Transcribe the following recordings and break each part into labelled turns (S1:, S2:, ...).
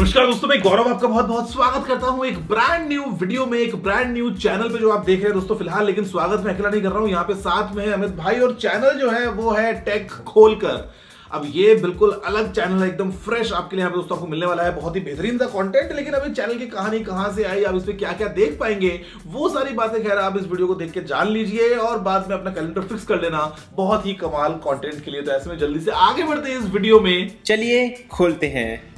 S1: नमस्कार दोस्तों, मैं गौरव आपका बहुत बहुत स्वागत करता हूँ एक ब्रांड न्यू वीडियो में, एक ब्रांड न्यू चैनल पे जो आप देख रहे हैं दोस्तों, फ़िलहाल, लेकिन स्वागत मैं अकेला नहीं कर रहा हूँ। यहाँ पे साथ में है अमित भाई और चैनल जो है, वो है टेक खोलकर। अब ये बिल्कुल अलग चैनल है, एकदम फ्रेश आपके लिए यहाँ पे दोस्तों आपको मिलने वाला है। बहुत ही बेहतरीन सा कंटेंट लेकिन अभी चैनल की कहानी कहाँ से आई, आप इस पे क्या क्या देख पाएँगे, वो सारी बातें खैर आप इस वीडियो को देख के जान लीजिए और बाद में अपना कैलेंडर फिक्स कर लेना। बहुत ही कमाल कॉन्टेंट के लिए तो ऐसे में जल्दी से आगे बढ़ते हैं इस वीडियो में।
S2: चलिए, खोलते हैं।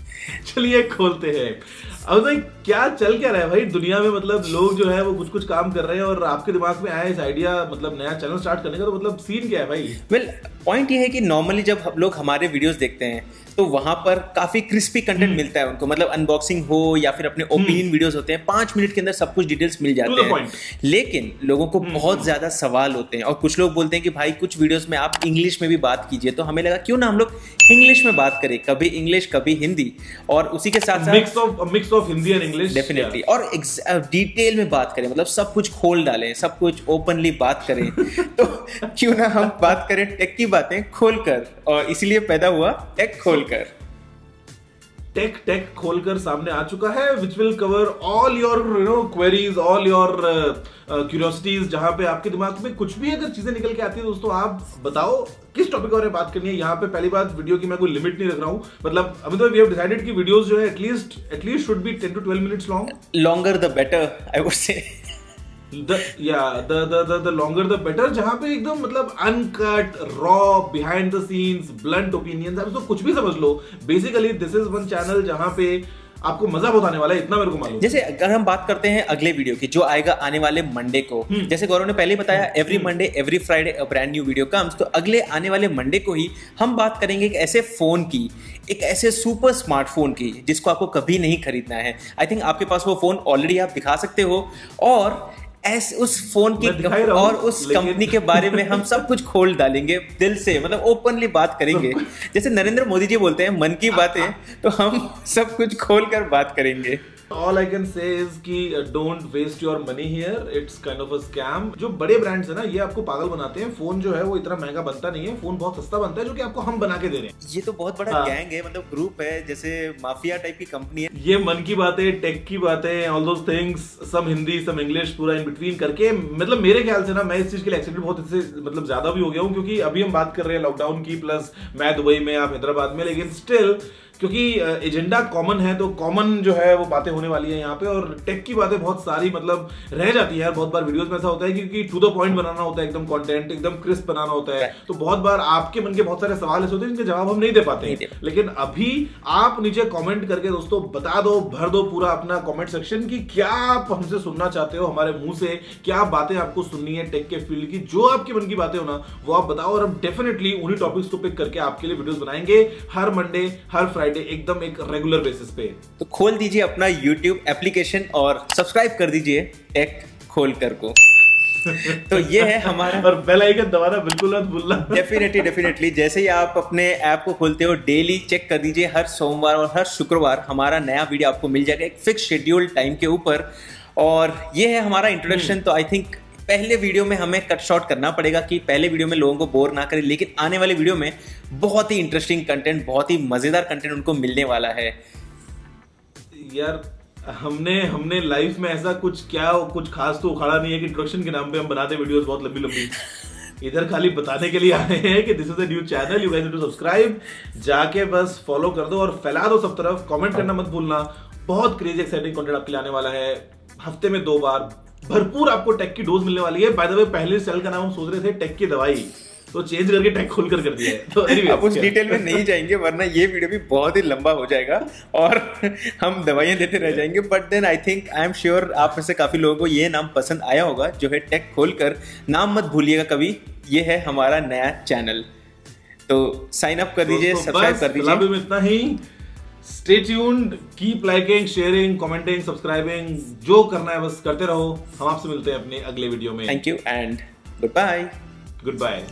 S1: चलिए खोलते हैं। अब भाई क्या चल क्या रहा है भाई? दुनिया में मतलब लोग जो है वो कुछ कुछ काम कर रहे हैं और आपके दिमाग में आया इस आइडिया मतलब नया चैनल स्टार्ट करने का तो मतलब सीन क्या है भाई?
S2: वेल पॉइंट ये है कि नॉर्मली जब हम लोग हमारे वीडियोस देखते हैं तो वहाँ पर काफ़ी क्रिस्पी कंटेंट हम्म। मिलता है उनको। मतलब अनबॉक्सिंग हो या फिर अपने ओपिनियन हम्म। वीडियोस होते हैं पाँच मिनट के अंदर सब कुछ डिटेल्स मिल जाते हैं। लेकिन लोगों को हम्म, बहुत ज़्यादा सवाल होते हैं और कुछ लोग बोलते हैं कि भाई कुछ वीडियोस में आप इंग्लिश में भी बात कीजिए तो हमें लगा क्यों ना हम लोग इंग्लिश में बात करें? कभी इंग्लिश कभी हिंदी और उसी के साथ साथ
S1: mix of mix of Hindi and English
S2: definitely और डिटेल में बात करें मतलब सब कुछ खोल डालें, सब कुछ ओपनली बात करें। तो क्यों ना हम बात करें टेक की बातें खोलकर, और इसीलिए पैदा हुआ टेक खोलकर।
S1: टेक टेक खोलकर सामने आ चुका है which will cover all your you know queries all your curiosities जहाँ पे आपके दिमाग में कुछ भी अगर चीज़ें निकल के आती है दोस्तों, आप बताओ किस टॉपिक के बारे में बात करनी है। यहाँ पे पहली बात वीडियो की मैं कोई लिमिट नहीं रख रहा हूँ। मतलब अभी तो वी हैव डिसाइडेड कि वीडियोस जो है at least at least should be 10 to 12 minutes long
S2: longer the better I would say
S1: longer the better जहाँ पे एकदम मतलब uncut raw behind the scenes blunt opinions आप कुछ भी समझ लो। Basically this is one channel जहाँ पे आपको मज़ा बहुत आने वाला है इतना मेरे को मालूम
S2: जैसे अगर हम बात करते हैं अगले वीडियो की जो आएगा आने वाले मंडे को। हम्म। जैसे गौरव ने पहले बताया every Monday every Friday brand new video comes तो अगले आने वाले मंडे को ही हम बात करेंगे एक ऐसे फ़ोन की एक ऐसे सुपर स्मार्टफ़ोन की जिसको आपको कभी नहीं खरीदना है। आई थिंक आपके पास वो फ़ोन ऑलरेडी आप दिखा सकते हो और ऐसे उस फ़ोन की और उस कंपनी के बारे में हम सब कुछ खोल डालेंगे दिल से मतलब ओपनली बात करेंगे। जैसे नरेंद्र मोदी जी बोलते हैं मन की बातें तो हम सब कुछ खोल कर बात करेंगे।
S1: All I can say is कि don't waste your money here it's kind of a scam जो बड़े ब्रांड्स है ना ये आपको पागल बनाते हैं। फ़ोन जो है वो इतना महँगा बनता नहीं है। फ़ोन बहुत सस्ता बनता है जो कि आपको हम बना के दे रहे हैं।
S2: ये तो बहुत बड़ा हाँ. गैंग है मतलब ग्रुप है जैसे माफिया टाइप की कंपनी है।
S1: ये मन की बात है टेक की बात है all those things some Hindi some English पूरा इन बिटवीन करके मतलब मेरे ख्याल से ना मैं इस चीज़ के लिए एक्साइटेड बहुत इससे मतलब ज़्यादा भी हो गया हूँ क्योंकि अभी हम बात कर रहे हैं लॉकडाउन की प्लस मैं दुबई में आप हैदराबाद में लेकिन स्टिल क्योंकि एजेंडा कॉमन है तो कॉमन जो है वो बातें होने वाली है यहाँ पे और टेक की बातें बहुत सारी मतलब रह जाती है। बहुत बार वीडियोस में ऐसा होता है क्योंकि टू द पॉइंट बनाना होता है एकदम कंटेंट एकदम क्रिस्प बनाना होता है। तो बहुत बार आपके मन के बहुत सारे सवाल ऐसे होते हैं जिनके जवाब हम नहीं दे पाते हैं। लेकिन अभी आप नीचे कॉमेंट करके दोस्तों बता दो भर दो पूरा अपना कॉमेंट सेक्शन की क्या आप हमसे सुनना चाहते हो हमारे मुँह से क्या बातें आपको सुननी है टेक के फ़ील्ड की जो आपके मन की बातें हो ना वो आप बताओ और हम डेफिनेटली उन्हीं टॉपिक्स को पिक करके आपके लिए वीडियोस बनाएँगे। हर मंडे हर फ्राइडे एकदम एक रेगुलर बेसिस पे।
S2: तो खोल दीजिए अपना यूट्यूब एप्लीकेशन और सब्सक्राइब कर दीजिए टेक खोल कर को। तो ये है हमारा
S1: और बेल आइकन दबाना बिल्कुल मत भूलना।
S2: डेफिनेटली डेफिनेटली जैसे ही आप अपने ऐप को खोलते हो डेली चेक कर दीजिए हर सोमवार और हर शुक्रवार हमारा नया वीडियो आपको मिल जाएगा एक फिक्स शेड्यूल टाइम के ऊपर। और ये है हमारा इंट्रोडक्शन हम्म। तो आई थिंक पहले वीडियो में हमें कट शॉर्ट करना पड़ेगा कि पहले वीडियो में लोगों को बोर ना करें लेकिन आने वाले वीडियो में बहुत ही इंटरेस्टिंग कंटेंट बहुत ही मज़ेदार कंटेंट उनको मिलने वाला है।
S1: यार हमने हमने लाइफ में ऐसा कुछ क्या कुछ खास तो उखाड़ा नहीं है कि इंट्रोडक्शन के नाम पे हम बनाते वीडियोस बहुत लंबी लंबी इधर खाली बताने के लिए आए हैं कि this is a new channel you guys to subscribe जाके बस फॉलो कर दो और फैला दो सब तरफ़। कमेंट करना मत भूलना। बहुत क्रेजी एक्साइटिंग कंटेंट आपके लिए आने वाला है। हफ़्ते में दो बार। भरपूर आपको टेक की डोज मिलने वाली है। बाय द वे पहले सेल का नाम हम सोच रहे थे टेक की दवाई। तो चेंज करके टैग खोल कर कर दिया है। तो
S2: anyway, अब उस डिटेल में नहीं जाएँगे वरना ये वीडियो भी बहुत ही लंबा हो जाएगा और हम दवाइयाँ देते रह जाएँगे। But then I think I am sure आप में से काफ़ी लोगों को ये नाम पसंद आया होगा जो है टेक खोल कर। नाम मत भूलिएगा कभी ये है हमारा नया चैनल तो साइन अप कर दीजिए सब्सक्राइब कर
S1: दीजिए। इतना ही। Stay tuned keep liking sharing commenting subscribing जो करना है बस करते रहो। हम आपसे मिलते हैं अपने अगले वीडियो में।
S2: Thank you and goodbye
S1: goodbye